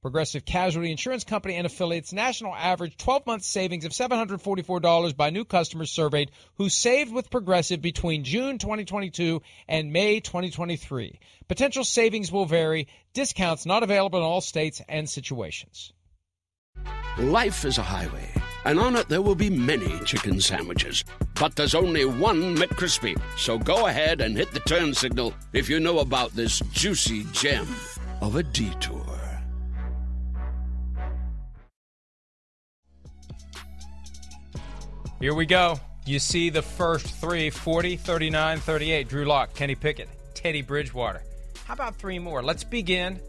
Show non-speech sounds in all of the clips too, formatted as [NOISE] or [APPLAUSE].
Progressive Casualty Insurance Company and affiliates national average 12 month savings of $744 by new customers surveyed who saved with Progressive between June 2022 and May 2023. Potential savings will vary, discounts not available in all states and situations. Life is a highway, and on it there will be many chicken sandwiches. But there's only one McCrispy. So go ahead and hit the turn signal if you know about this juicy gem of a detour. Here we go. You see the first three 40, 39, 38. Drew Lock, Kenny Pickett, Teddy Bridgewater. How about three more? Let's begin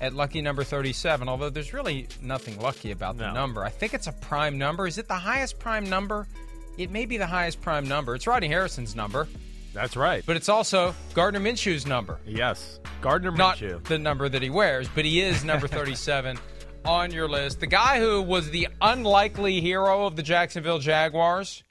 at lucky number 37, although there's really nothing lucky about the No. number. I think it's a prime number. Is it the highest prime number? It may be the highest prime number. It's Rodney Harrison's number, That's right. but it's also Gardner Minshew's number. yes, Gardner Minshew. Not Minshew. the number that he wears, but he is number [LAUGHS] 37 on your list. The guy who was the unlikely hero of the Jacksonville Jaguars,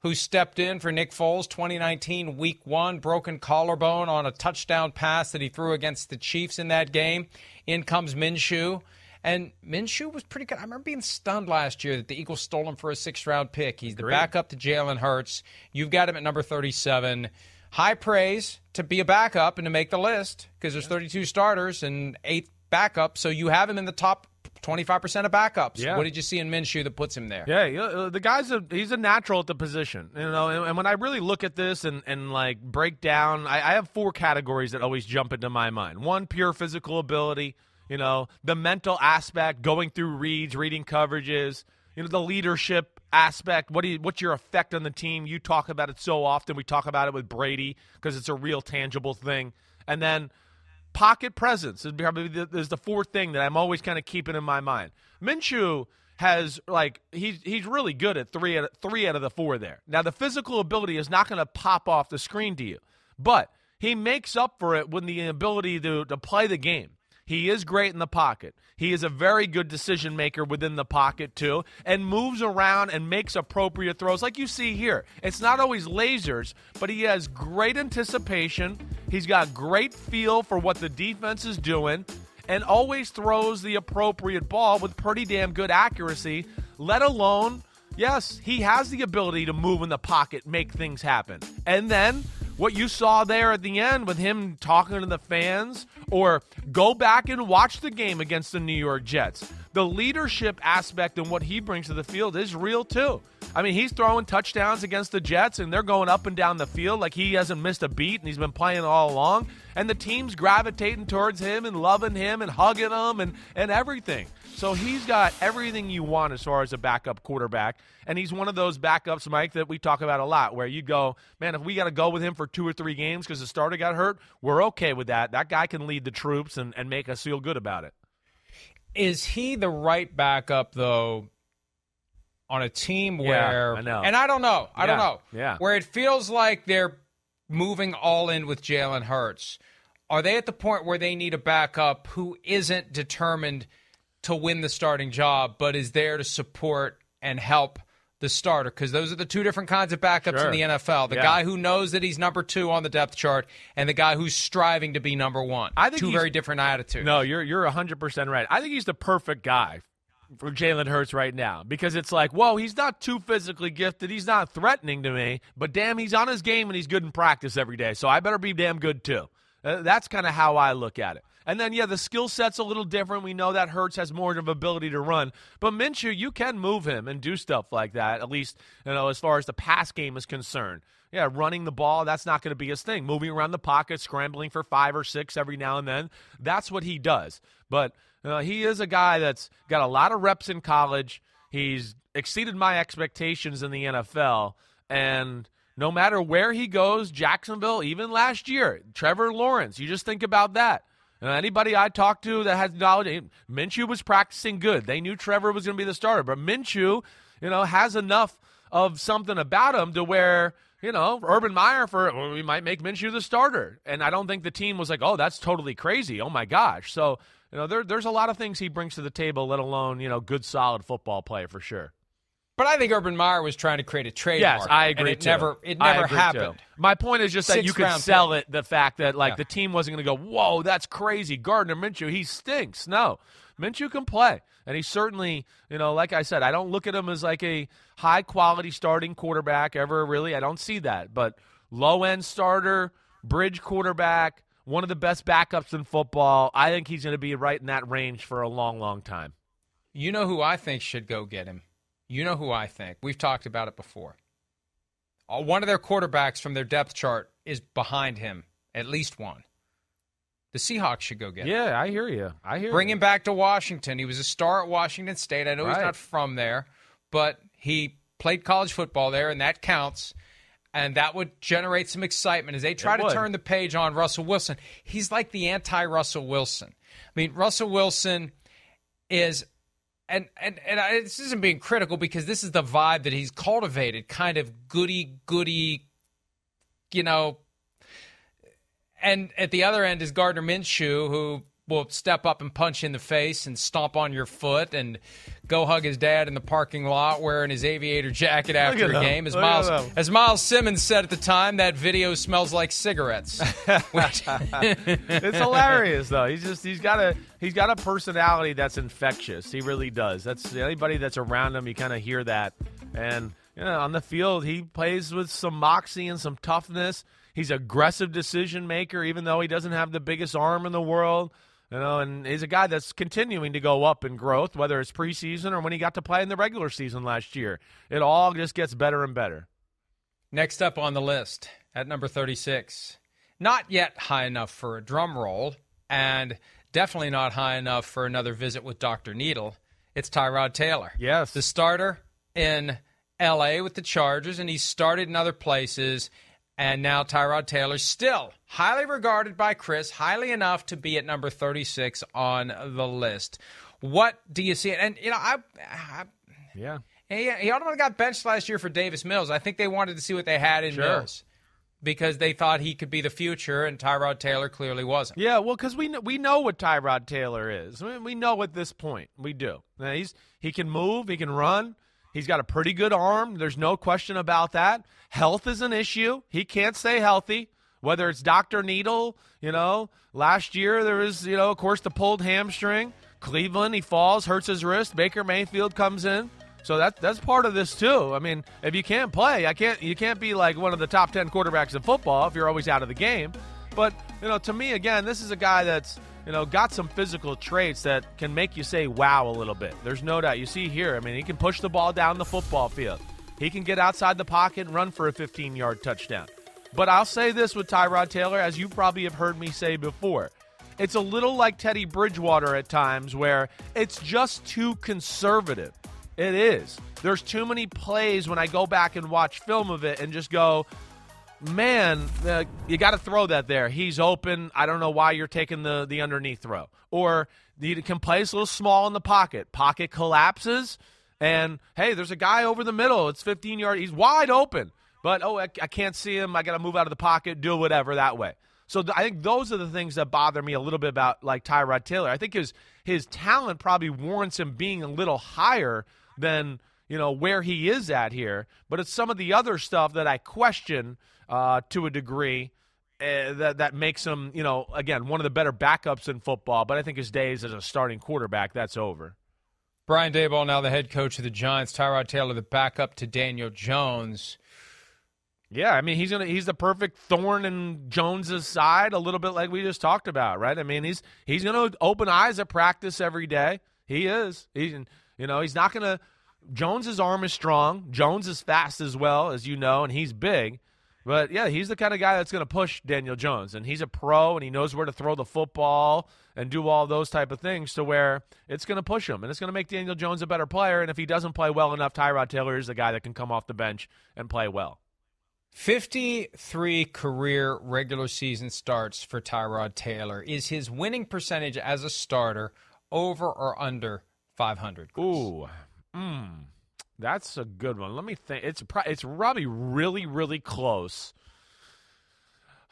who stepped in for Nick Foles 2019 week one, broken collarbone on a touchdown pass that he threw against the Chiefs in that game. In comes Minshew. And Minshew was pretty good. I remember being stunned last year that the Eagles stole him for a sixth round pick. He's the Agreed. backup to Jalen Hurts. You've got him at number 37. High praise to be a backup and to make the list because there's 32 starters and eight backups. So you have him in the top 25% of backups. Yeah. What did you see in Minshew that puts him there? Yeah, uh, the guy's a he's a natural at the position, you know. And, and when I really look at this and and like break down, I, I have four categories that always jump into my mind. One, pure physical ability, you know, the mental aspect, going through reads, reading coverages, you know, the leadership aspect. What do you, what's your effect on the team? You talk about it so often. We talk about it with Brady because it's a real tangible thing. And then pocket presence is probably the, is the fourth thing that I'm always kind of keeping in my mind. Minshew has like he's he's really good at three out of, three out of the four there. Now the physical ability is not going to pop off the screen to you, but he makes up for it with the ability to to play the game. He is great in the pocket. He is a very good decision maker within the pocket, too, and moves around and makes appropriate throws like you see here. It's not always lasers, but he has great anticipation. He's got great feel for what the defense is doing and always throws the appropriate ball with pretty damn good accuracy, let alone, yes, he has the ability to move in the pocket, make things happen. And then what you saw there at the end with him talking to the fans, or go back and watch the game against the New York Jets. The leadership aspect and what he brings to the field is real too. I mean, he's throwing touchdowns against the Jets, and they're going up and down the field like he hasn't missed a beat, and he's been playing all along. And the team's gravitating towards him and loving him and hugging him and, and everything. So he's got everything you want as far as a backup quarterback. And he's one of those backups, Mike, that we talk about a lot, where you go, man, if we got to go with him for two or three games because the starter got hurt, we're okay with that. That guy can lead the troops and, and make us feel good about it. Is he the right backup though on a team Yeah, where I know. and I don't know, I don't know. yeah. Where it feels like they're moving all in with Jalen Hurts. Are they at the point where they need a backup who isn't determined to win the starting job, but is there to support and help the starter? Because those are the two different kinds of backups Sure. in the NFL. The Yeah. guy who knows that he's number two on the depth chart, and the guy who's striving to be number one. I think two very different attitudes. No, you're you're 100% right. I think he's the perfect guy for Jalen Hurts right now because it's like, whoa, he's not too physically gifted. He's not threatening to me, but damn, he's on his game and he's good in practice every day. So I better be damn good too. Uh, that's kind of how I look at it. And then, yeah, the skill set's a little different. We know that Hurts has more of ability to run. But Minshew, you can move him and do stuff like that, at least, you know, as far as the pass game is concerned. Yeah, running the ball, that's not going to be his thing. Moving around the pocket, scrambling for five or six every now and then, that's what he does. But he is a guy that's got a lot of reps in college. He's exceeded my expectations in the NFL. And no matter where he goes, Jacksonville, even last year, Trevor Lawrence, you just think about that. Uh, anybody I talked to that has knowledge, Minshew was practicing good. They knew Trevor was going to be the starter, but Minshew, you know, has enough of something about him to where you know, Urban Meyer for well, we might make Minshew the starter. And I don't think the team was like, oh, that's totally crazy. Oh my gosh. So, you know, there, there's a lot of things he brings to the table, let alone, you know, good solid football play for sure. But I think Urban Meyer was trying to create a trademark. Yes, I agree. it too. never, it never happened. Too. My point is just that Sixth you could sell pick. it the fact that like Yeah. the team wasn't going to go, whoa, that's crazy. Gardner Minshew, he stinks. No, Minshew can play, and he certainly, you know, like I said, I don't look at him as like a high quality starting quarterback ever. Really, I don't see that. But low end starter, bridge quarterback, one of the best backups in football. I think he's going to be right in that range for a long, long time. You know who I think should go get him? You know who I think? We've talked about it before. Uh, One of their quarterbacks from their depth chart is behind him, at least one. The Seahawks should go get him. Yeah, I hear you. I hear Bring you. him back to Washington. He was a star at Washington State. I know he's not from there, but he played college football there, and that counts. And that would generate some excitement as they try It to would. turn the page on Russell Wilson. He's like the anti Russell Wilson. I mean, Russell Wilson is, and and and I, this isn't being critical because this is the vibe that he's cultivated, kind of goody goody, you know. And at the other end is Gardner Minshew, who will step up and punch you in the face and stomp on your foot and go hug his dad in the parking lot wearing his aviator jacket after a game. As Look Miles as Myles Simmons said at the time, that video smells like cigarettes. [LAUGHS] It's hilarious though. He's just he's got a he's got a personality that's infectious. He really does. That's anybody that's around him, you kind of hear that. And you know, on the field, he plays with some moxie and some toughness. He's aggressive decision maker, even though he doesn't have the biggest arm in the world. You know, and he's a guy that's continuing to go up in growth, whether it's preseason or when he got to play in the regular season last year. It all just gets better and better. Next up on the list at number 36. Not yet high enough for a drum roll, and definitely not high enough for another visit with Dr. Needle. It's Tyrod Taylor. Yes. The starter in LA with the Chargers, and he's started in other places. And now Tyrod Taylor, still highly regarded by Chris, highly enough to be at number 36 on the list. What do you see? And, you know, I, I Yeah. he, he ultimately got benched last year for Davis Mills. I think they wanted to see what they had in Sure. Mills because they thought he could be the future, and Tyrod Taylor clearly wasn't. Yeah, well, because we kn- we know what Tyrod Taylor is. Mean, we know at this point we do. Now, he's he can move, he can run. He's got a pretty good arm. There's no question about that. Health is an issue. He can't stay healthy. Whether it's Doctor Needle, you know, last year there was, you know, of course the pulled hamstring. Cleveland, he falls, hurts his wrist. Baker Mayfield comes in. So that that's part of this too. I mean, if you can't play, I can't you can't be like one of the top 10 quarterbacks in football if you're always out of the game. But, you know, to me again, this is a guy that's, you know, got some physical traits that can make you say wow a little bit. There's no doubt. You see here, I mean, he can push the ball down the football field. He can get outside the pocket and run for a 15-yard touchdown. But I'll say this with Tyrod Taylor as you probably have heard me say before. It's a little like Teddy Bridgewater at times where it's just too conservative. It is. There's too many plays when I go back and watch film of it and just go, man, uh, you got to throw that there. He's open. I don't know why you're taking the, the underneath throw. Or you can place a little small in the pocket. Pocket collapses, and hey, there's a guy over the middle. It's 15 yards. He's wide open. But, oh, I, I can't see him. I got to move out of the pocket, do whatever that way. So th- I think those are the things that bother me a little bit about like Tyrod Taylor. I think his his talent probably warrants him being a little higher than you know where he is at here. But it's some of the other stuff that I question uh, to a degree uh, that that makes him you know again one of the better backups in football. But I think his days as a starting quarterback that's over. Brian Daboll, now the head coach of the Giants. Tyrod Taylor, the backup to Daniel Jones. Yeah, I mean he's gonna he's the perfect thorn in Jones's side, a little bit like we just talked about, right? I mean he's he's gonna open eyes at practice every day. He is. He's you know he's not gonna. Jones's arm is strong. Jones is fast as well, as you know, and he's big. But yeah, he's the kind of guy that's going to push Daniel Jones, and he's a pro, and he knows where to throw the football and do all those type of things to where it's going to push him, and it's going to make Daniel Jones a better player. And if he doesn't play well enough, Tyrod Taylor is the guy that can come off the bench and play well. 53 career regular season starts for Tyrod Taylor. Is his winning percentage as a starter over or under 500? Ooh, mm, that's a good one. Let me think. It's pro- it's probably really really close.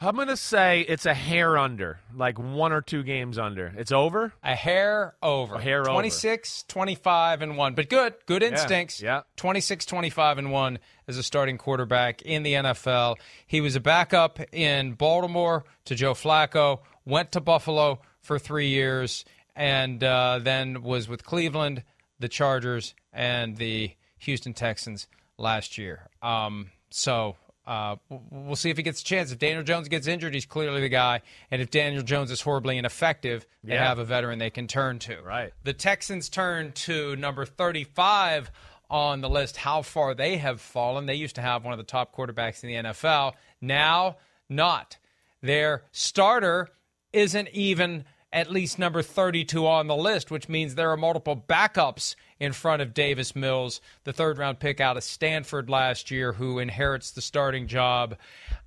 I'm gonna say it's a hair under, like one or two games under. It's over. A hair over. A hair 26, 25, and 1. But good. Good instincts. yeah. 26, 25, and 1 as a starting quarterback in the NFL. He was a backup in Baltimore to Joe Flacco, went to Buffalo for three years, and uh, then was with Cleveland, the Chargers, and the Houston Texans last year. Um, so uh, we'll see if he gets a chance. If Daniel Jones gets injured, he's clearly the guy. And if Daniel Jones is horribly ineffective, they Yeah. have a veteran they can turn to. Right. The Texans turn to number 35 on the list, how far they have fallen. They used to have one of the top quarterbacks in the NFL. Now, not. Their starter isn't even at least number 32 on the list, which means there are multiple backups in front of Davis Mills, the third round pick out of Stanford last year, who inherits the starting job.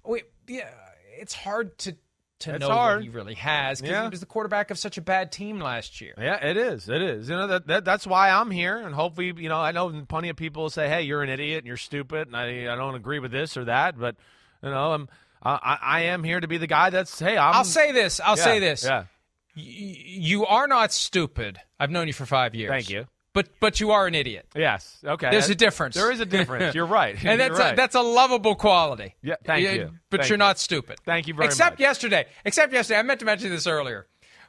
We, yeah, it's hard to, to It's know hard. what he really has because Yeah. he was the quarterback of such a bad team last year. Yeah, it is. It is. You know that, that that's why I'm here, and hopefully, you know, I know plenty of people say, "Hey, you're an idiot and you're stupid," and I I don't agree with this or that, but you know, I'm I, I am here to be the guy that's hey, I'm. I'll say this. I'll yeah, say this. Yeah. You are not stupid. I've known you for five years. Thank you. But but you are an idiot. Yes. Okay. There's a difference. There is a difference. You're right. [LAUGHS] And that's right. a, that's a lovable quality. Yeah, thank you. But Thank you're you. not stupid. Thank you very except much. Except yesterday. Except yesterday. I meant to mention this earlier.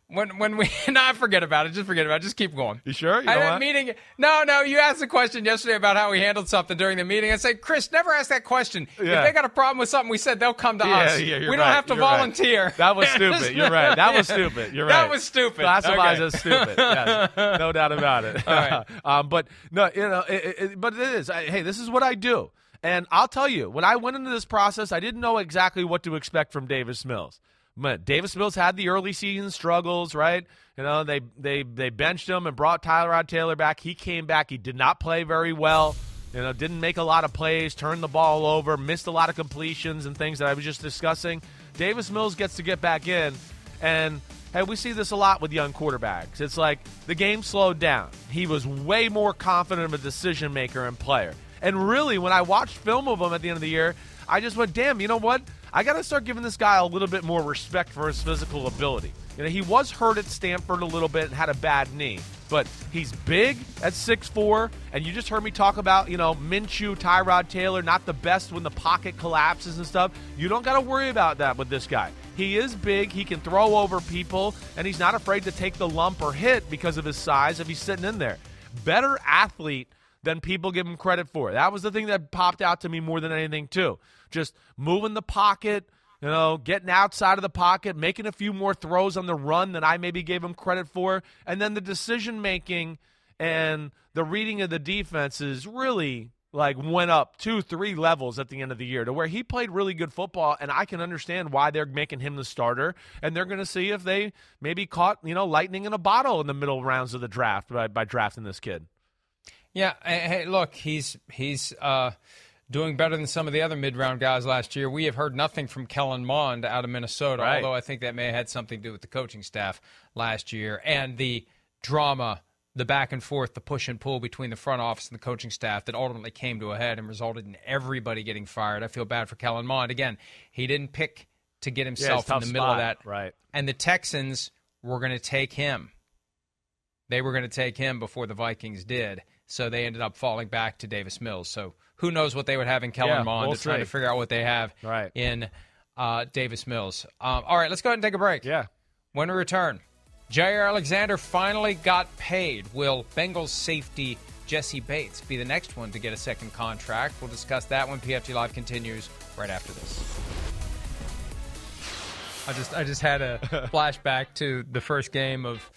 When when we [LAUGHS] no, forget about it. Just forget about it. Just keep going. You sure? You I had a meeting. No, no. You asked a question yesterday about how we handled something during the meeting. I said, Chris, never ask that question. Yeah. If they got a problem with something we said, they'll come to Yeah, us. yeah, we don't have to You're right. volunteer. That was [LAUGHS] stupid. You're right. That was stupid. You're right. That was stupid. Classifies Okay. as stupid. Yes. [LAUGHS] No doubt about it. All right. um, but no, you know, it- it, but it is. I, hey, this is what I do, and I'll tell you, when I went into this process, I didn't know exactly what to expect from Davis Mills. But Davis Mills had the early season struggles, right? You know, they they they benched him and brought Tyler Tyrod Taylor back. He came back. He did not play very well. You know, didn't make a lot of plays, turned the ball over, missed a lot of completions and things that I was just discussing. Davis Mills gets to get back in, and hey, we see this a lot with young quarterbacks. It's like the game slowed down. He was way more confident of a decision maker and player. And really, when I watched film of him at the end of the year, I just went, damn, you know what? I got to start giving this guy a little bit more respect for his physical ability. You know, he was hurt at Stanford a little bit and had a bad knee, but he's big at 6'4, and you just heard me talk about, you know, Minshew, Tyrod Taylor, not the best when the pocket collapses and stuff. You don't got to worry about that with this guy. He is big, he can throw over people, and he's not afraid to take the lump or hit because of his size if he's sitting in there. Better athlete than people give him credit for. That was the thing that popped out to me more than anything, too. Just moving the pocket, you know, getting outside of the pocket, making a few more throws on the run than I maybe gave him credit for. And then the decision making and the reading of the defenses really like went up two, three levels at the end of the year to where he played really good football, and I can understand why they're making him the starter, and they're going to see if they maybe caught you know lightning in a bottle in the middle rounds of the draft by, by drafting this kid. Yeah, hey, look, he's he's uh, doing better than some of the other mid-round guys last year. We have heard nothing from Kellen Mond out of Minnesota, Right. although I think that may have had something to do with the coaching staff last year and the drama, the back and forth, the push and pull between the front office and the coaching staff that ultimately came to a head and resulted in everybody getting fired. I feel bad for Kellen Mond. Again, he didn't pick to get himself in tough the middle of that. Right. And the Texans were going to take him. They were going to take him before the Vikings did. So they ended up falling back to Davis Mills. So who knows what they would have in Kellen Yeah, Mond we'll to try to figure out what they have Right. in uh, Davis Mills. Um, all right, let's go ahead and take a break. Yeah. When we return, Jaire Alexander finally got paid. Will Bengals safety Jessie Bates be the next one to get a second contract? We'll discuss that when PFT Live continues right after this. I just I just had a [LAUGHS] flashback to the first game of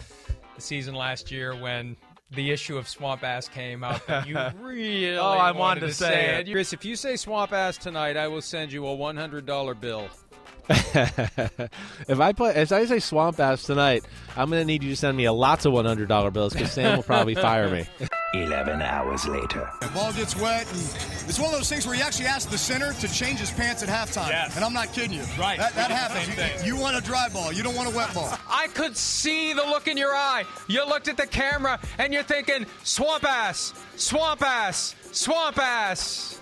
the season last year when the issue of swamp ass came up. And you [LAUGHS] really Oh, I wanted to say say it. Chris, if you say swamp ass tonight, I will send you a one hundred dollar bill. [LAUGHS] if I play, as I say swamp ass tonight, I'm going to need you to send me a lots of $100 bills because Sam will probably fire me. [LAUGHS] 11 hours later. The ball gets wet, and it's one of those things where you actually ask the center to change his pants at halftime. Yes. And I'm not kidding you. Right. That, that We did the happens. You, you want a dry ball. You don't want a wet ball. I could see the look in your eye. You looked at the camera and you're thinking, swamp ass, swamp ass, swamp ass.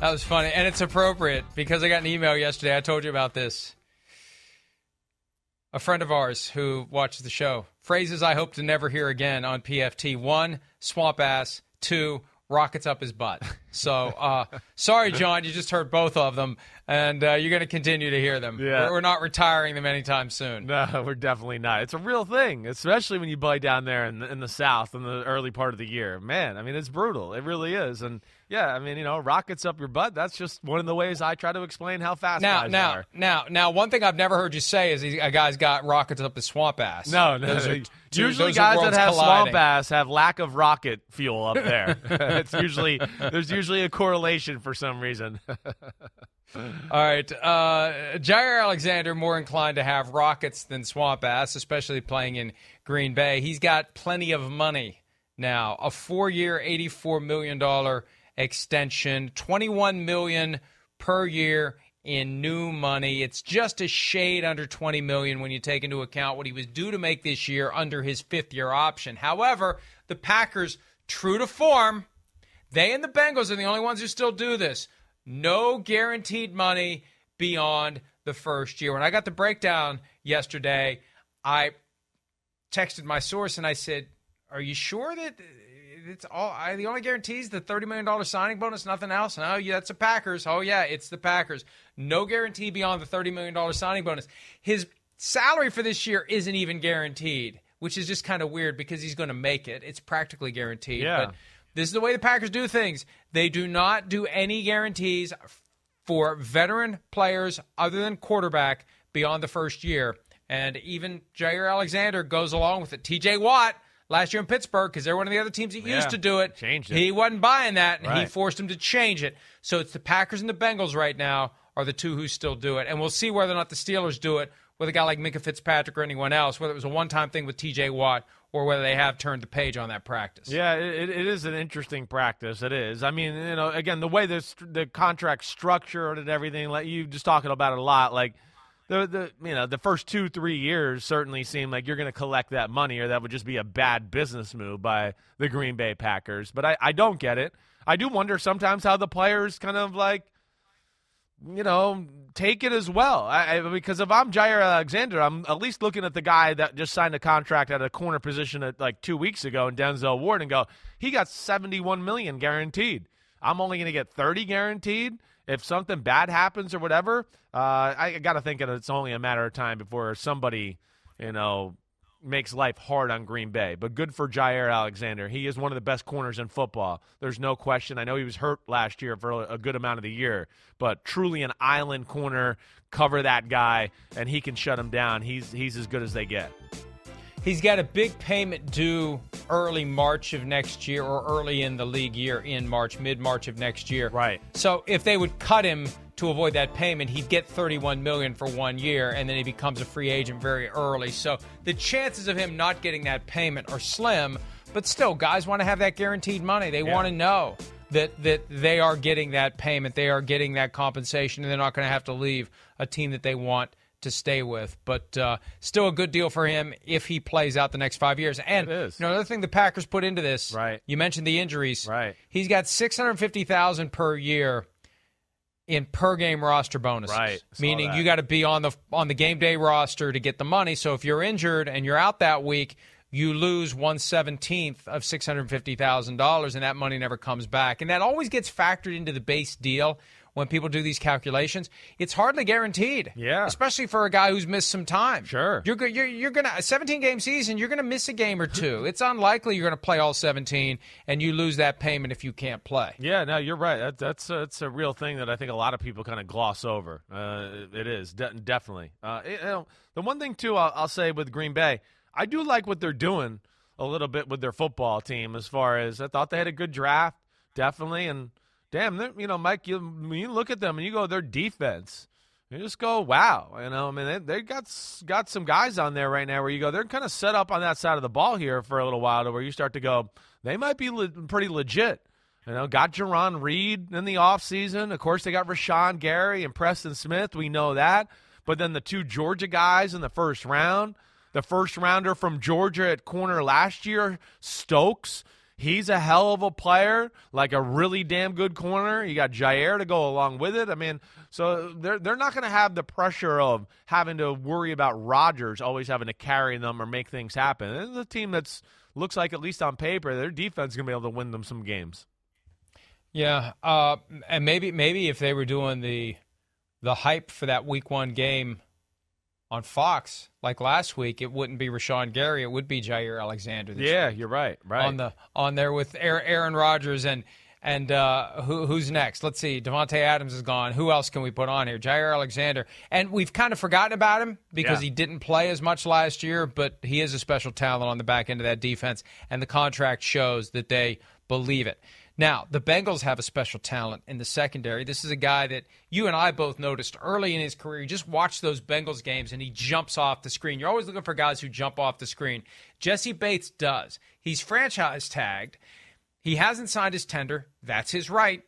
That was funny. And it's appropriate because I got an email yesterday. I told you about this. A friend of ours who watches the show. Phrases I hope to never hear again on PFT. One, swamp ass. Two, rockets up his butt. So, uh, sorry, John, you just heard both of them, and uh, you're going to continue to hear them. Yeah. We're, we're not retiring them anytime soon. No, we're definitely not. It's a real thing, especially when you play down there in the, in the South in the early part of the year. Man, I mean, it's brutal. It really is. And yeah, I mean, you know, rockets up your butt. That's just one of the ways I try to explain how fast Now, guys now, are. now, now, one thing I've never heard you say is a guy's got rockets up his swamp ass. No, no. Those are two- usually, guys that have colliding. swamp ass have lack of rocket fuel up there. [LAUGHS] it's usually there's usually a correlation for some reason. [LAUGHS] All right. Uh, Jaire Alexander more inclined to have rockets than swamp ass, especially playing in Green Bay. He's got plenty of money now. A four-year, eighty-four million dollar extension, twenty-one million per year in new money. It's just a shade under twenty million when you take into account what he was due to make this year under his fifth-year option. However, the Packers, true to form, they and the Bengals are the only ones who still do this. No guaranteed money beyond the first year. When I got the breakdown yesterday, I texted my source and I said, "Are you sure that it's all? I, the only guarantees the thirty million dollar signing bonus, nothing else." Oh, yeah, that's the Packers. Oh, yeah, it's the Packers. No guarantee beyond the thirty million dollar signing bonus. His salary for this year isn't even guaranteed, which is just kind of weird because he's going to make it. It's practically guaranteed. Yeah. But this is the way the Packers do things. They do not do any guarantees for veteran players other than quarterback beyond the first year. And even Jaire Alexander goes along with it. TJ Watt last year in Pittsburgh, because they're one of the other teams that Yeah, used to do it. changed it. He wasn't buying that, and he forced him to change it. So it's the Packers and the Bengals right now are the two who still do it. And we'll see whether or not the Steelers do it with a guy like Minkah Fitzpatrick or anyone else, whether it was a one time thing with TJ Watt or whether they have turned the page on that practice. Yeah, it, it is an interesting practice. It is. I mean, you know, again, the way this the contract structured and everything, like you just talking about it a lot, like the the you know the first two three years certainly seem like you're going to collect that money, or that would just be a bad business move by the Green Bay Packers. But I I don't get it. I do wonder sometimes how the players kind of like you know, take it as well. I, I, because if I'm Jaire Alexander, I'm at least looking at the guy that just signed a contract at a corner position at like two weeks ago in Denzel Ward and go, he got 71 million guaranteed. I'm only going to get 30 guaranteed. If something bad happens or whatever, uh, I got to think it's only a matter of time before somebody, you know, makes life hard on Green Bay. But good for Jaire Alexander. He is one of the best corners in football. There's no question. I know he was hurt last year for a good amount of the year, but truly an island corner. Cover that guy, and he can shut him down. He's he's as good as they get. He's got a big payment due early March of next year or early in the league year in March, mid March of next year. Right. So if they would cut him to avoid that payment, he'd get 31 million for one year and then he becomes a free agent very early. So the chances of him not getting that payment are slim, but still guys want to have that guaranteed money. They Yeah. want to know that that they are getting that payment, they are getting that compensation and they're not going to have to leave a team that they want to stay with. But uh, still a good deal for him if he plays out the next five years. And you know, another thing the Packers put into this, Right. You mentioned the injuries, Right. He's got six hundred fifty thousand per year in per game roster bonuses. Right. Meaning that. you got to be on the on the game day roster to get the money. So if you're injured and you're out that week, you lose one seventeenth of six hundred fifty thousand dollars, and that money never comes back. And that always gets factored into the base deal when people do these calculations, it's hardly guaranteed. Yeah. Especially for a guy who's missed some time. Sure. You're you're you're gonna a 17 game season. You're gonna miss a game or two. [LAUGHS] it's unlikely you're gonna play all 17 and you lose that payment if you can't play. Yeah, no, you're right. That, that's a, that's a real thing that I think a lot of people kind of gloss over. Uh, it is de- definitely. Uh, it- you know, the one thing too, I'll, I'll say with Green Bay, I do like what they're doing a little bit with their football team. As far as I thought they had a good draft, definitely, and damn, you know, Mike, you you look at them and you go their defense. You just go, wow. You know, I mean, they, they got got some guys on there right now where you go, they're kind of set up on that side of the ball here for a little while to where you start to go, they might be le- pretty legit. You know, got Jarran Reed in the offseason. Of course, they got Rashan Gary and Preston Smith. We know that. But then the two Georgia guys in the first round, the first rounder from Georgia at corner last year, Stokes. He's a hell of a player, like a really damn good corner. You got Jaire to go along with it. I mean, so they're they're not going to have the pressure of having to worry about Rodgers always having to carry them or make things happen. This is a team that's looks like at least on paper their defense is going to be able to win them some games. Yeah, uh, and maybe maybe if they were doing the the hype for that Week One game on Fox like last week, it wouldn't be Rashan Gary, it would be Jaire Alexander. Yeah, you're right. Right. on the on there with Aaron, Aaron Rodgers and and uh, who, who's next? Let's see. Davante Adams is gone. Who else can we put on here? Jaire Alexander, and we've kind of forgotten about him because Yeah. he didn't play as much last year, but he is a special talent on the back end of that defense, and the contract shows that they believe it. Now, the Bengals have a special talent in the secondary. This is a guy that you and I both noticed early in his career. You just watch those Bengals games and he jumps off the screen. You're always looking for guys who jump off the screen. Jessie Bates does. He's franchise tagged. He hasn't signed his tender. That's his right.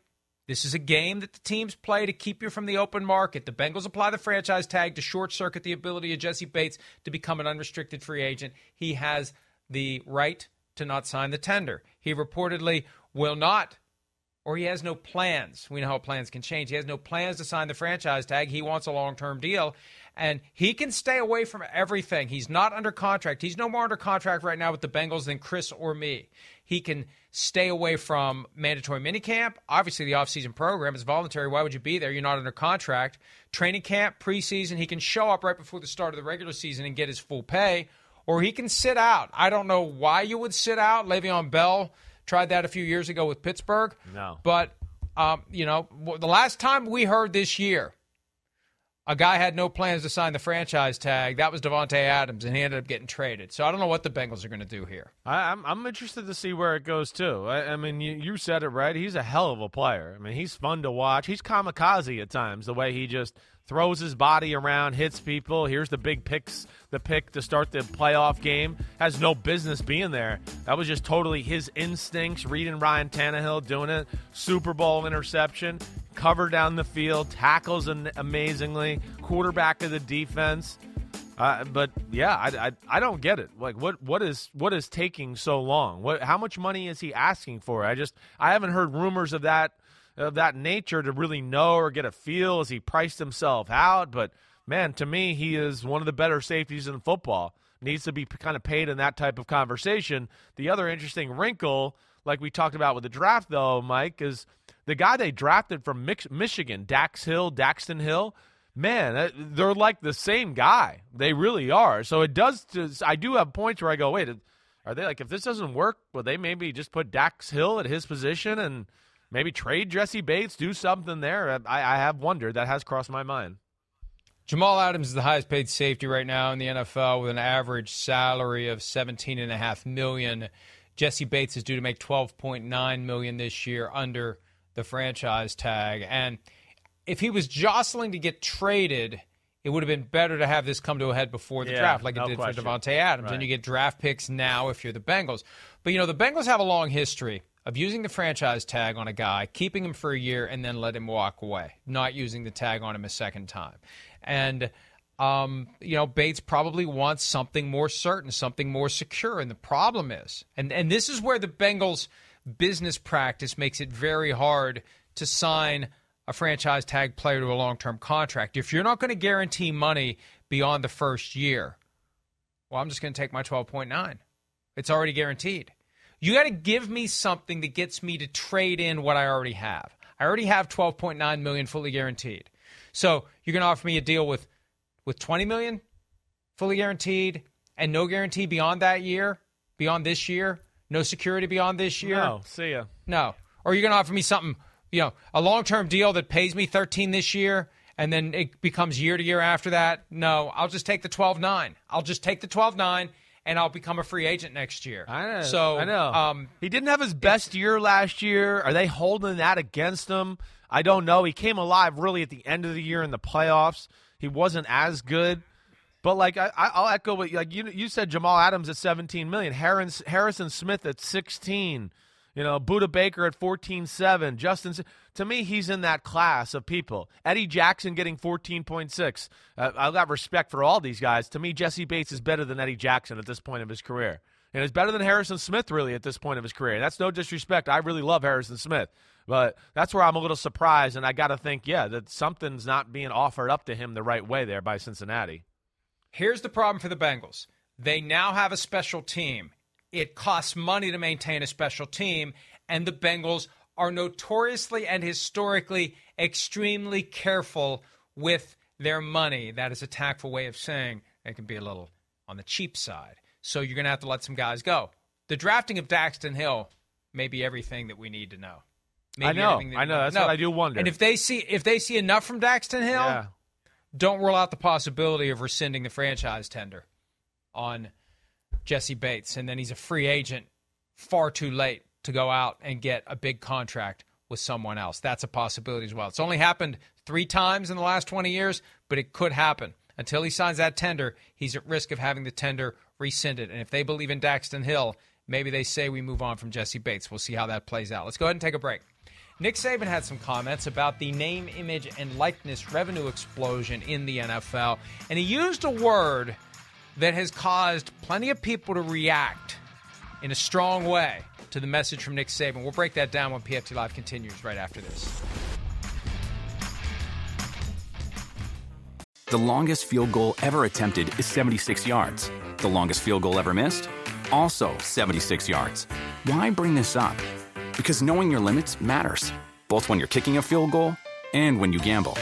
This is a game that the teams play to keep you from the open market. The Bengals apply the franchise tag to short circuit the ability of Jessie Bates to become an unrestricted free agent. He has the right to not sign the tender. He reportedly will not, or he has no plans. We know how plans can change. He has no plans to sign the franchise tag. He wants a long term deal. And he can stay away from everything. He's not under contract. He's no more under contract right now with the Bengals than Chris or me. He can stay away from mandatory minicamp. Obviously, the offseason program is voluntary. Why would you be there? You're not under contract. Training camp, preseason, he can show up right before the start of the regular season and get his full pay, or he can sit out. I don't know why you would sit out. Le'Veon Bell tried that a few years ago with Pittsburgh. No. But, um, you know, the last time we heard this year, a guy had no plans to sign the franchise tag. That was Davante Adams, and he ended up getting traded. So I don't know what the Bengals are going to do here. I, I'm I'm interested to see where it goes too. I, I mean, you, you said it right. He's a hell of a player. I mean, he's fun to watch. He's kamikaze at times. The way he just throws his body around, hits people. Here's the big picks, the pick to start the playoff game. Has no business being there. That was just totally his instincts. Reading Ryan Tannehill doing it. Super Bowl interception. Cover down the field, tackles an- amazingly, quarterback of the defense. Uh, but yeah, I, I I don't get it. Like what what is what is taking so long? What how much money is he asking for? I just I haven't heard rumors of that of that nature to really know or get a feel. as he priced himself out? But man, to me, he is one of the better safeties in football. Needs to be kind of paid in that type of conversation. The other interesting wrinkle, like we talked about with the draft, though, Mike, is the guy they drafted from Michigan, Dax Hill, Daxton Hill man, they're like the same guy. They really are. So it does. I do have points where I go, wait, are they like if this doesn't work, will they maybe just put Dax Hill at his position and maybe trade Jessie Bates, do something there? I, I have wondered. That has crossed my mind. Jamal Adams is the highest paid safety right now in the NFL with an average salary of seventeen and a half million. Jessie Bates is due to make twelve point nine million this year under the franchise tag. And if he was jostling to get traded, it would have been better to have this come to a head before the Yeah, draft, like no it did question. for Davante Adams. And you get draft picks now if you're the Bengals. But you know, the Bengals have a long history of using the franchise tag on a guy, keeping him for a year, and then let him walk away, not using the tag on him a second time. And um, you know, Bates probably wants something more certain, something more secure. And the problem is, and, and this is where the Bengals business practice makes it very hard to sign a franchise tag player to a long term contract. If you're not going to guarantee money beyond the first year, well, I'm just going to take my 12.9. It's already guaranteed. You got to give me something that gets me to trade in what I already have. I already have 12.9 million fully guaranteed. So you're going to offer me a deal with with 20 million fully guaranteed and no guarantee beyond that year, beyond this year, no security beyond this year. No, see ya. No. Or you're going to offer me something, you know, a long-term deal that pays me 13 this year and then it becomes year to year after that? No, I'll just take the 12.9. I'll just take the 12.9 and I'll become a free agent next year. I know. So I know. Um, he didn't have his best year last year. Are they holding that against him? I don't know. He came alive really at the end of the year in the playoffs. He wasn't as good. But like I, I'll echo what like you you said Jamal Adams at 17 million, Harrison, Harrison Smith at 16, you know Budda Baker at 14.7, Justin. To me, he's in that class of people. Eddie Jackson getting 14.6. Uh, I've got respect for all these guys. To me, Jessie Bates is better than Eddie Jackson at this point of his career, and it's better than Harrison Smith really at this point of his career. And that's no disrespect. I really love Harrison Smith. But that's where I'm a little surprised, and I got to think, yeah, that something's not being offered up to him the right way there by Cincinnati. Here's the problem for the Bengals they now have a special team. It costs money to maintain a special team, and the Bengals are notoriously and historically extremely careful with their money. That is a tactful way of saying they can be a little on the cheap side. So you're going to have to let some guys go. The drafting of Daxton Hill may be everything that we need to know. I know. I know. That's what I do wonder. And if they see if they see enough from Daxton Hill, yeah. don't rule out the possibility of rescinding the franchise tender on Jessie Bates, and then he's a free agent far too late to go out and get a big contract with someone else. That's a possibility as well. It's only happened three times in the last 20 years, but it could happen. Until he signs that tender, he's at risk of having the tender rescinded. And if they believe in Daxton Hill, maybe they say we move on from Jessie Bates. We'll see how that plays out. Let's go ahead and take a break. Nick Saban had some comments about the name, image, and likeness revenue explosion in the NFL, and he used a word that has caused plenty of people to react in a strong way to the message from Nick Saban. We'll break that down when PFT Live continues right after this. The longest field goal ever attempted is 76 yards. The longest field goal ever missed? Also 76 yards. Why bring this up? Because knowing your limits matters, both when you're kicking a field goal and when you gamble.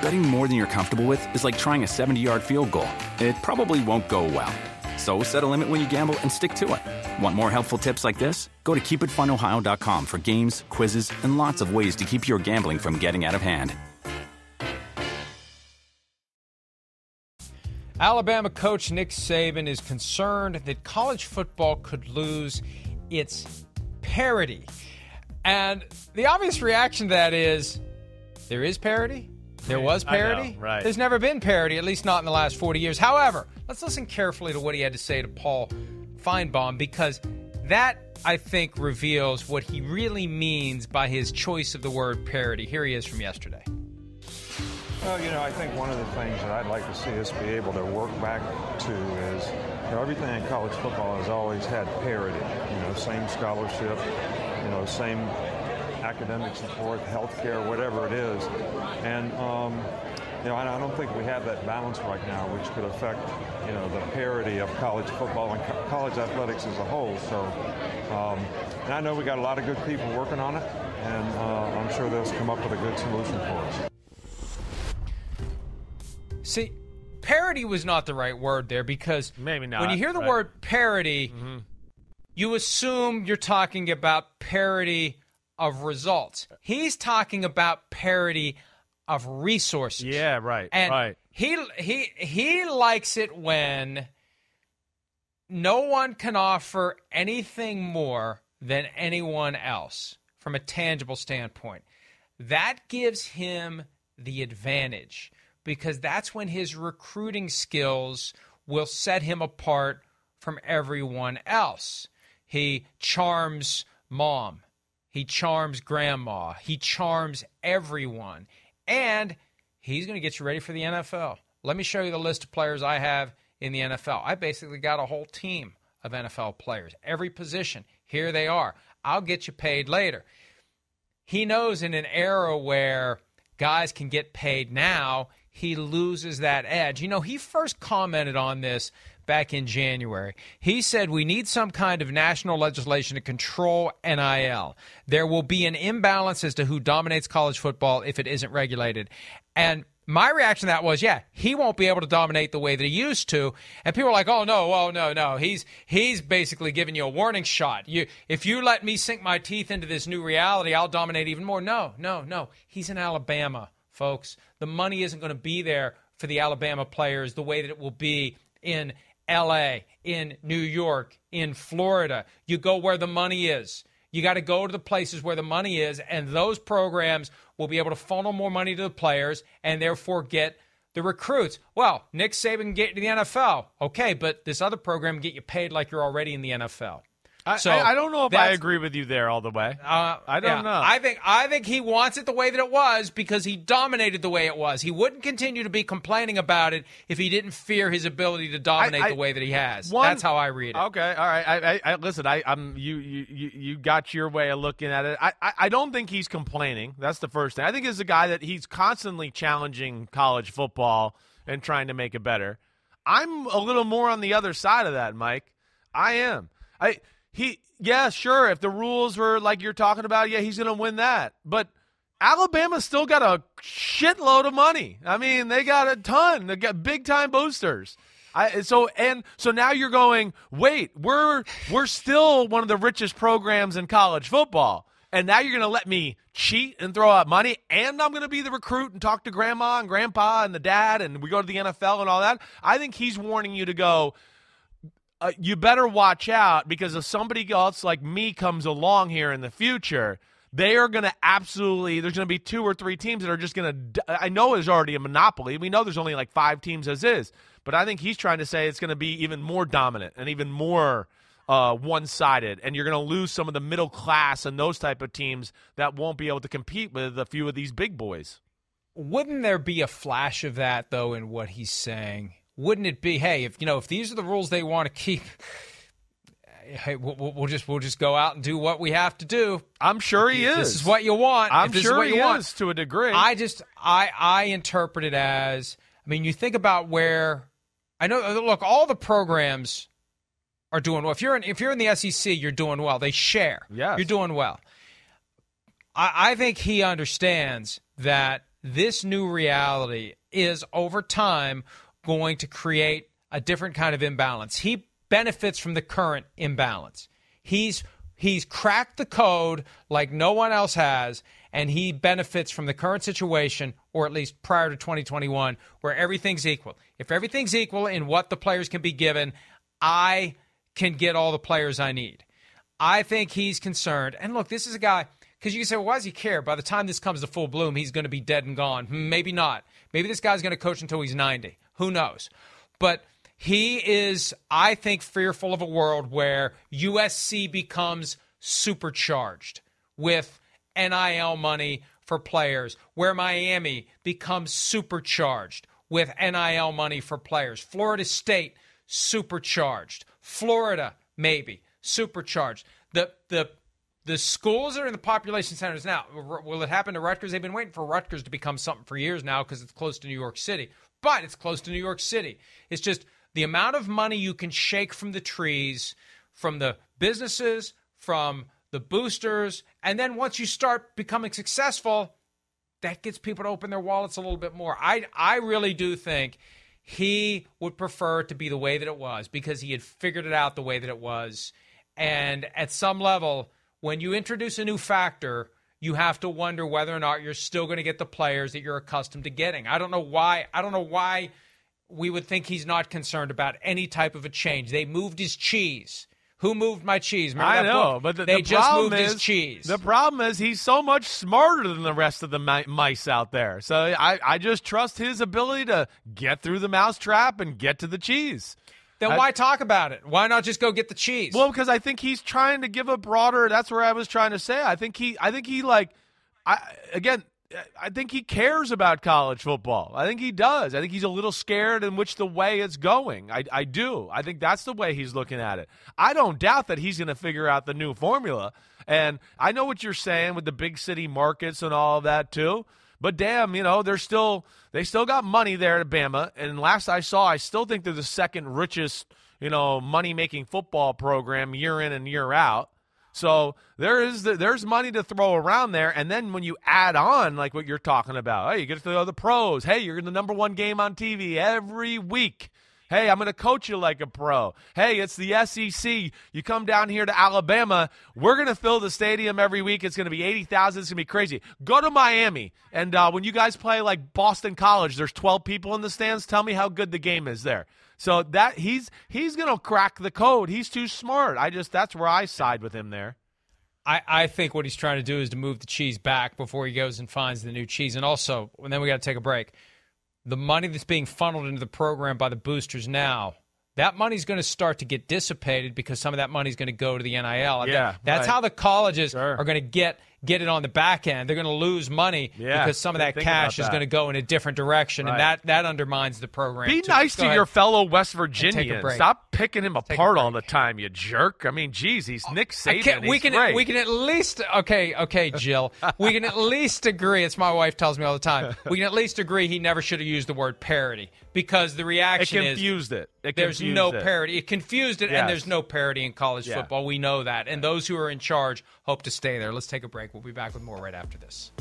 Betting more than you're comfortable with is like trying a 70 yard field goal. It probably won't go well. So set a limit when you gamble and stick to it. Want more helpful tips like this? Go to keepitfunohio.com for games, quizzes, and lots of ways to keep your gambling from getting out of hand. Alabama coach Nick Saban is concerned that college football could lose its parity. And the obvious reaction to that is there is parity. There was I know, parity. right. There's never been parity, at least not in the last 40 years. However, let's listen carefully to what he had to say to Paul Finebaum because that, I think, reveals what he really means by his choice of the word parity. Here he is from yesterday. Well, you know, I think one of the things that I'd like to see us be able to work back to is, you know, everything in college football has always had parity. You know, same scholarship, you know, same academic support, health care, whatever it is. And, um, you know, I I don't think we have that balance right now, which could affect, you know, the parity of college football and co- college athletics as a whole. So, um, and I know we got a lot of good people working on it, and uh, I'm sure they'll come up with a good solution for us. See, parity was not the right word there because Maybe not, when you hear the right. word parity, you assume you're talking about parity of results. He's talking about parity of resources. Yeah, right, And right. he he he likes it when no one can offer anything more than anyone else from a tangible standpoint. That gives him the advantage because that's when his recruiting skills will set him apart from everyone else. He charms mom. He charms grandma. He charms everyone. And he's going to get you ready for the NFL. Let me show you the list of players I have in the NFL. I basically got a whole team of NFL players, every position. Here they are. I'll get you paid later. He knows in an era where guys can get paid now, he loses that edge. You know, he first commented on this back in January. He said we need some kind of national legislation to control NIL. There will be an imbalance as to who dominates college football if it isn't regulated. And my reaction to that was, yeah, he won't be able to dominate the way that he used to. And people are like, oh no, oh no, no. He's he's basically giving you a warning shot. You if you let me sink my teeth into this new reality, I'll dominate even more. No, no, no. He's in Alabama, folks. The money isn't going to be there for the Alabama players the way that it will be in LA, in New York, in Florida. You go where the money is. You got to go to the places where the money is, and those programs will be able to funnel more money to the players and therefore get the recruits. Well, Nick Saban get to the NFL. Okay, but this other program get you paid like you're already in the NFL. I, So I, I don't know if I agree with you there all the way. Uh, I don't yeah. know. I think I think he wants it the way that it was because he dominated the way it was. He wouldn't continue to be complaining about it if he didn't fear his ability to dominate I- the way that he has. One- That's how I read it. Okay, all right. I, I, I listen. I, I'm you, you, you, you got your way of looking at it. I, I, I don't think he's complaining. That's the first thing. I think he's a guy that he's constantly challenging college football and trying to make it better. I'm a little more on the other side of that, Mike. I am. I he yeah, sure. If the rules were like you're talking about, yeah, he's to win that. But Alabama's still got a shitload of money. I mean, they got a ton. They got big time boosters. I, so and so now you're going. Wait, we're we're still one of the richest programs in college football, and now you're to let me cheat and throw out money, and I'm to be the recruit and talk to grandma and grandpa and the dad, and we go to the NFL and all that. I think he's warning you to go. Uh, you better watch out because if somebody else like me comes along here in the future, they are going to absolutely. There's going to be two or three teams that are just going to. I know there's already a monopoly. We know there's only like five teams as is, but I think he's trying to say it's going to be even more dominant and even more uh, one-sided, and you're going to lose some of the middle class and those type of teams that won't be able to compete with a few of these big boys. Wouldn't there be a flash of that though in what he's saying? Wouldn't it be, hey, if you know, if these are the rules they want to keep, hey, we'll, we'll just we'll just go out and do what we have to do. I'm sure he If is. This is what you want. I'm sure is what you he want. is to a degree. I just I I interpret it as I mean you think about where I know look all the programs are doing well. If you're in if you're in the SEC, you're doing well. They share. Yeah, You're doing well. I, I think he understands that this new reality is over time going to create a different kind of imbalance. He benefits from the current imbalance. He's he's cracked the code like no one else has and he benefits from the current situation or at least prior to 2021 where everything's equal. If everything's equal in what the players can be given, I can get all the players I need. I think he's concerned. And look, this is a guy because you can say, well, why does he care? By the time this comes to full bloom, he's going to be dead and gone. Hmm, Maybe not. Maybe this guy's going to coach until he's 90. Who knows? But he is, I think, fearful of a world where USC becomes supercharged with NIL money for players, where Miami becomes supercharged with NIL money for players, Florida State supercharged, Florida maybe supercharged. The the the schools that are in the population centers now. Will it happen to Rutgers? They've been waiting for Rutgers to become something for years now because it's close to New York City. But it's close to New York City. It's just the amount of money you can shake from the trees, from the businesses, from the boosters, and then once you start becoming successful, that gets people to open their wallets a little bit more. I I really do think he would prefer to be the way that it was because he had figured it out the way that it was. And at some level, when you introduce a new factor, you have to wonder whether or not you're still going to get the players that you're accustomed to getting. I don't know why. I don't know why we would think he's not concerned about any type of a change. They moved his cheese. Who moved my cheese? Remember I know, book? but the, they the just problem moved is, his cheese. The problem is he's so much smarter than the rest of the mice out there. So I, I just trust his ability to get through the mousetrap and get to the cheese. Then I- why talk about it? Why not just go get the cheese? Well, because I think he's trying to give a broader. That's where I was trying to say. I think he. I think he like. I again. I think he cares about college football. I think he does. I think he's a little scared in which the way it's going. I, I do. I think that's the way he's looking at it. I don't doubt that he's going to figure out the new formula. And I know what you're saying with the big city markets and all of that too. But damn, you know, they're still they still got money there at Bama. And last I saw, I still think they're the second richest, you know, money making football program year in and year out. So there is the, there's money to throw around there, and then when you add on like what you're talking about, hey, you get to the, the pros. Hey, you're in the number one game on TV every week. Hey, I'm going to coach you like a pro. Hey, it's the SEC. You come down here to Alabama. We're going to fill the stadium every week. It's going to be 80,000. It's going to be crazy. Go to Miami. And uh, when you guys play like Boston College, there's 12 people in the stands. Tell me how good the game is there. So that he's he's going to crack the code. He's too smart. I just that's where I side with him there. I, I think what he's trying to do is to move the cheese back before he goes and finds the new cheese. And also, and then we got to take a break the money that's being funneled into the program by the boosters now, that money's going to start to get dissipated because some of that money is going to go to the NIL. Yeah, that's right. how the colleges Sure. are going to get get it on the back end. They're going to lose money Yeah, because some of that cash is that. going to go in a different direction, Right. and that that undermines the program. Be too. nice Go to your fellow West Virginians. Stop picking him a apart all the time, you jerk. I mean, geez, he's Nick I Saban. we can great. we can at least okay okay Jill we can at [LAUGHS] least agree. It's my wife tells me all the time. We can at least agree he never should have used the word parody because the it reaction is confused it. It there's confused no it. parity. It confused it, Yes. and there's no parity in college Yeah. football. We know that, and those who are in charge hope to stay there. Let's take a break. We'll be back with more right after this.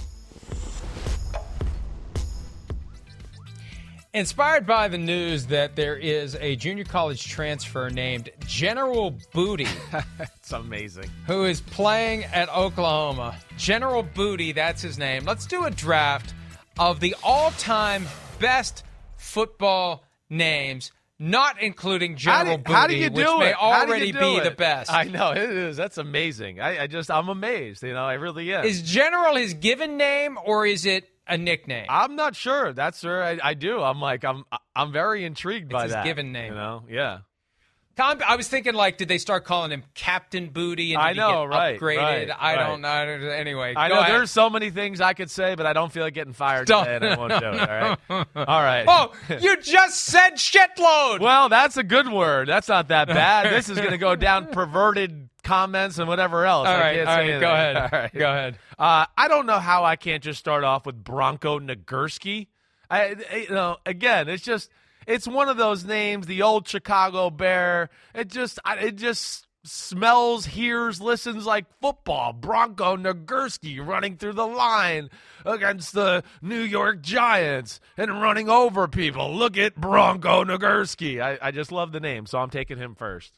Inspired by the news that there is a junior college transfer named General Booty [LAUGHS] It's amazing. who is playing at Oklahoma. General Booty, that's his name. Let's do a draft of the all time best football names, not including How General do, Booty, how do you which do may it? How do already be it? the best. I know it is. That's amazing. I, I just I'm amazed. You know, I really am. Is General his given name or is it a nickname? I'm not sure. That's sure I, I do. I'm like I'm I'm very intrigued by his that. given name. You know, yeah. Tom, I was thinking, like, did they start calling him Captain Booty and I know, right, upgraded? right, I right. don't know. Anyway, I know ahead. there's so many things I could say, but I don't feel like getting fired Don't. today, and I won't do it. All right. [LAUGHS] All right. Oh, you just said shitload. Well, that's a good word. That's not that bad. [LAUGHS] this is going to go down perverted comments and whatever else. all right, all right, go ahead. [LAUGHS] All right. Go ahead. Uh, I don't know how I can't just start off with Bronco Nagurski. I, you know, again, it's just it's one of those names, the old Chicago Bear. It just, it just smells, hears, listens like football. Bronco Nagurski running through the line against the New York Giants and running over people. Look at Bronco Nagurski. I, I just love the name, so I'm taking him first.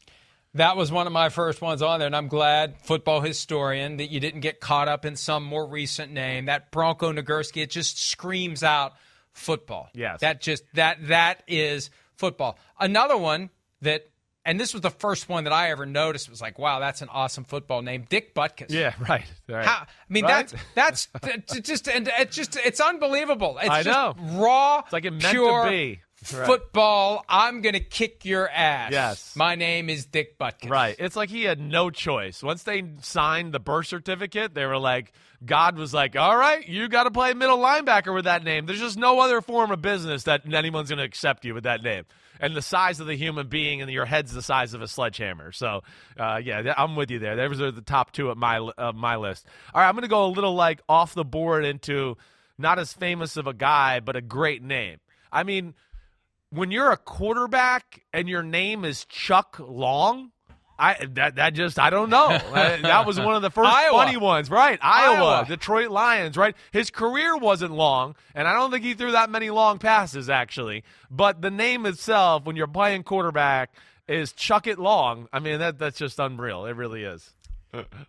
That was one of my first ones on there, and I'm glad, football historian, that you didn't get caught up in some more recent name. That Bronco Nagurski, it just screams out football. Yes. That just that that is football. Another one that and this was the first one that I ever noticed was like, wow, that's an awesome football name. Dick Butkus. Yeah, [LAUGHS] right. right. How, I mean, Right? that's that's [LAUGHS] just and it's just it's unbelievable. It's I just know. raw, It's like it meant to pure be. Right. football. I'm gonna kick your ass. Yes. my name is Dick Butkus. Right. It's like he had no choice. Once they signed the birth certificate, they were like, God was like, all right, you got to play middle linebacker with that name. There's just no other form of business that anyone's going to accept you with that name. And the size of the human being and your head's the size of a sledgehammer. So, uh, yeah, I'm with you there. Those are the top two at my uh, my list. All right, I'm going to go a little like off the board into not as famous of a guy, but a great name. I mean, when you're a quarterback and your name is Chuck Long, I that that just I don't know. [LAUGHS] That was one of the first Iowa. funny ones, right? Iowa, Iowa. Detroit Lions, right? His career wasn't long, and I don't think he threw that many long passes actually. But the name itself, when you're playing quarterback, is Chuck It Long. I mean, that that's just unreal. It really is.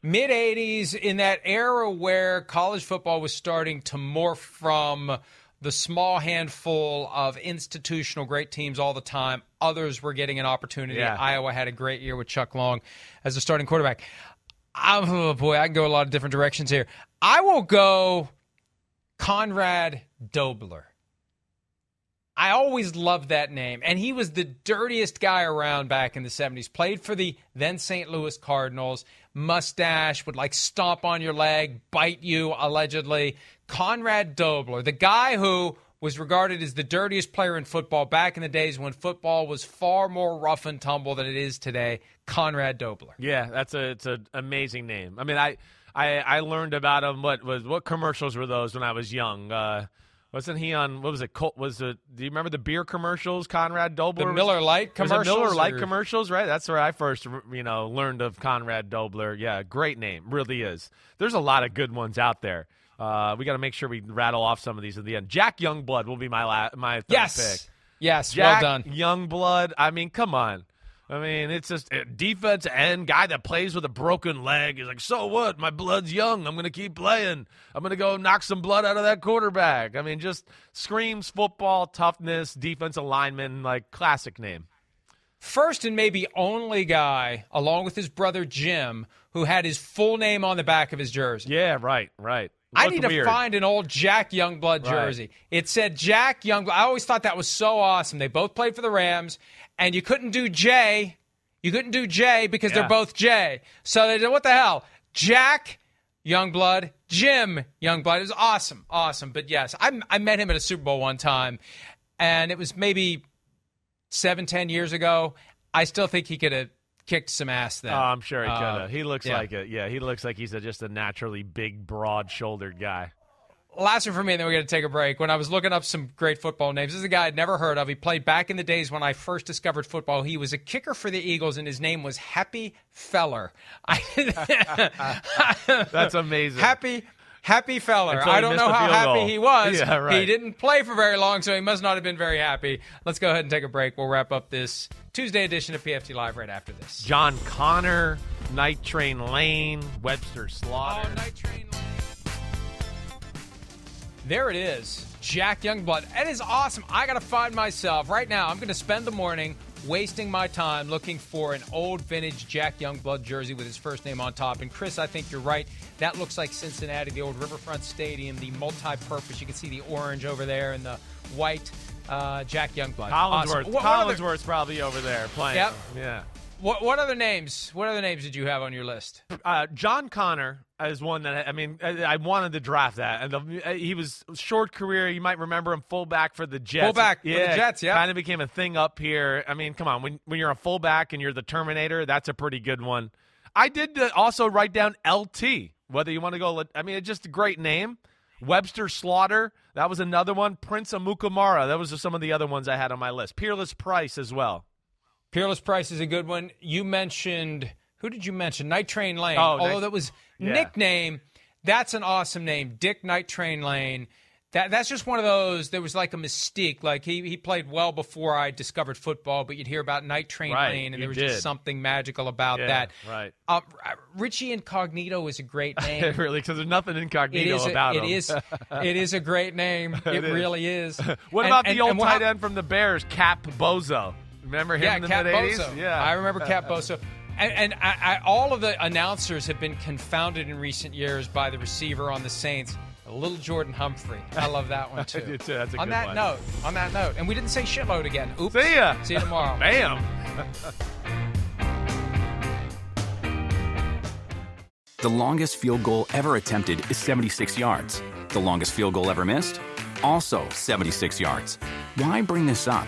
Mid '80s, in that era where college football was starting to morph from the small handful of institutional great teams all the time, others were getting an opportunity. Yeah. Iowa had a great year with Chuck Long as a starting quarterback. I'm, oh boy, I can go a lot of different directions here. I will go Conrad Dobler. I always loved that name. And he was the dirtiest guy around back in the 70s. Played for the then St. Louis Cardinals. Mustache, would like stomp on your leg, bite you, allegedly. Conrad Dobler, the guy who was regarded as the dirtiest player in football back in the days when football was far more rough and tumble than it is today. Conrad Dobler. Yeah, that's a it's an amazing name. I mean, I I I learned about him. What was what commercials were those when I was young? Uh, wasn't he on what was it? Colt was it? Do you remember the beer commercials? Conrad Dobler, The Miller Lite commercials. Miller Lite or- commercials, right? That's where I first you know learned of Conrad Dobler. Yeah, great name, really is. There's a lot of good ones out there. Uh, we got to make sure we rattle off some of these at the end. Jack Youngblood will be my la- my third Yes. pick. Yes. Jack well done. Youngblood. I mean, come on. I mean, it's just a defense end guy that plays with a broken leg. He's like, so what? My blood's young. I'm going to keep playing. I'm going to go knock some blood out of that quarterback. I mean, just screams football, toughness, defense alignment, like classic name. First and maybe only guy, along with his brother Jim, who had his full name on the back of his jersey. Yeah, right, right. I need to find an old Jack Youngblood Right. jersey. It said Jack Youngblood. I always thought that was so awesome. They both played for the Rams, and you couldn't do J. You couldn't do J because Yeah. they're both J. So they did what the hell? Jack Youngblood, Jim Youngblood. It was awesome, awesome. But yes, I, I met him at a Super Bowl one time, and it was maybe seven, ten years ago. I still think he could have kicked some ass then. Oh, I'm sure he could Uh, have. he looks yeah. like it. Yeah, he looks like he's a, just a naturally big, broad-shouldered guy. Last one for me, and then we're going to take a break. When I was looking up some great football names, this is a guy I'd never heard of. He played back in the days when I first discovered football. He was a kicker for the Eagles, and his name was Happy Feller. [LAUGHS] [LAUGHS] That's amazing. Happy. Happy feller. I don't know how happy goal. he was. Yeah, right. He didn't play for very long, so he must not have been very happy. Let's go ahead and take a break. We'll wrap up this Tuesday edition of PFT Live right after this. John Conner, Night Train Lane, Webster Slaughter. Oh, Night Train Lane. There it is. Jack Youngblood. That is awesome. I got to find myself right now. I'm going to spend the morning wasting my time looking for an old vintage Jack Youngblood jersey with his first name on top. And Chris, I think you're right. That looks like Cincinnati, the old Riverfront Stadium, the multi-purpose. You can see the orange over there and the white uh, Jack Youngblood. Collinsworth. Awesome. What, what other, Collinsworth's probably over there playing. Yep. Yeah. What, what other names? What other names did you have on your list? Uh, John Conner is one that I mean I, I wanted to draft that, and the, uh, he was short career. You might remember him fullback for the Jets. Fullback for the yeah, Jets, yeah. kind of became a thing up here. I mean, come on, when when you're a fullback and you're the Terminator, that's a pretty good one. I did uh, also write down LT. Whether you want to go, I mean, it's just a great name. Webster Slaughter, that was another one. Prince Amukamara, that was some of the other ones I had on my list. Peerless Price as well. Peerless Price is a good one. You mentioned who did you mention? Night Train Lane. Oh, Although that was Yeah. nickname, that's an awesome name, Dick Night Train Lane. That that's just one of those. There was like a mystique. Like he he played well before I discovered football, but you'd hear about Night Train Right, Lane, and there was did. just something magical about Yeah, that. right. Uh, Richie Incognito is a great [LAUGHS] name. really, because there's nothing It incognito is. A, about it him. is. [LAUGHS] It is a great name. It, It is. really is. [LAUGHS] What And- about and- the old and tight end from the Bears, Cap Boso? Remember him Yeah, in the Cap mid '80s? Boso. Yeah, I remember [LAUGHS] Cap Boso. And, and I, I, all of the announcers have been confounded in recent years by the receiver on the Saints, Lil'Jordan Humphrey. I love that one [LAUGHS] too. do too. That's a on good that one. note, on that note, and we didn't say shitload again. Oops. See ya. See you tomorrow. [LAUGHS] Bam. The longest field goal ever attempted is 76 yards. The longest field goal ever missed? Also 76 yards. Why bring this up?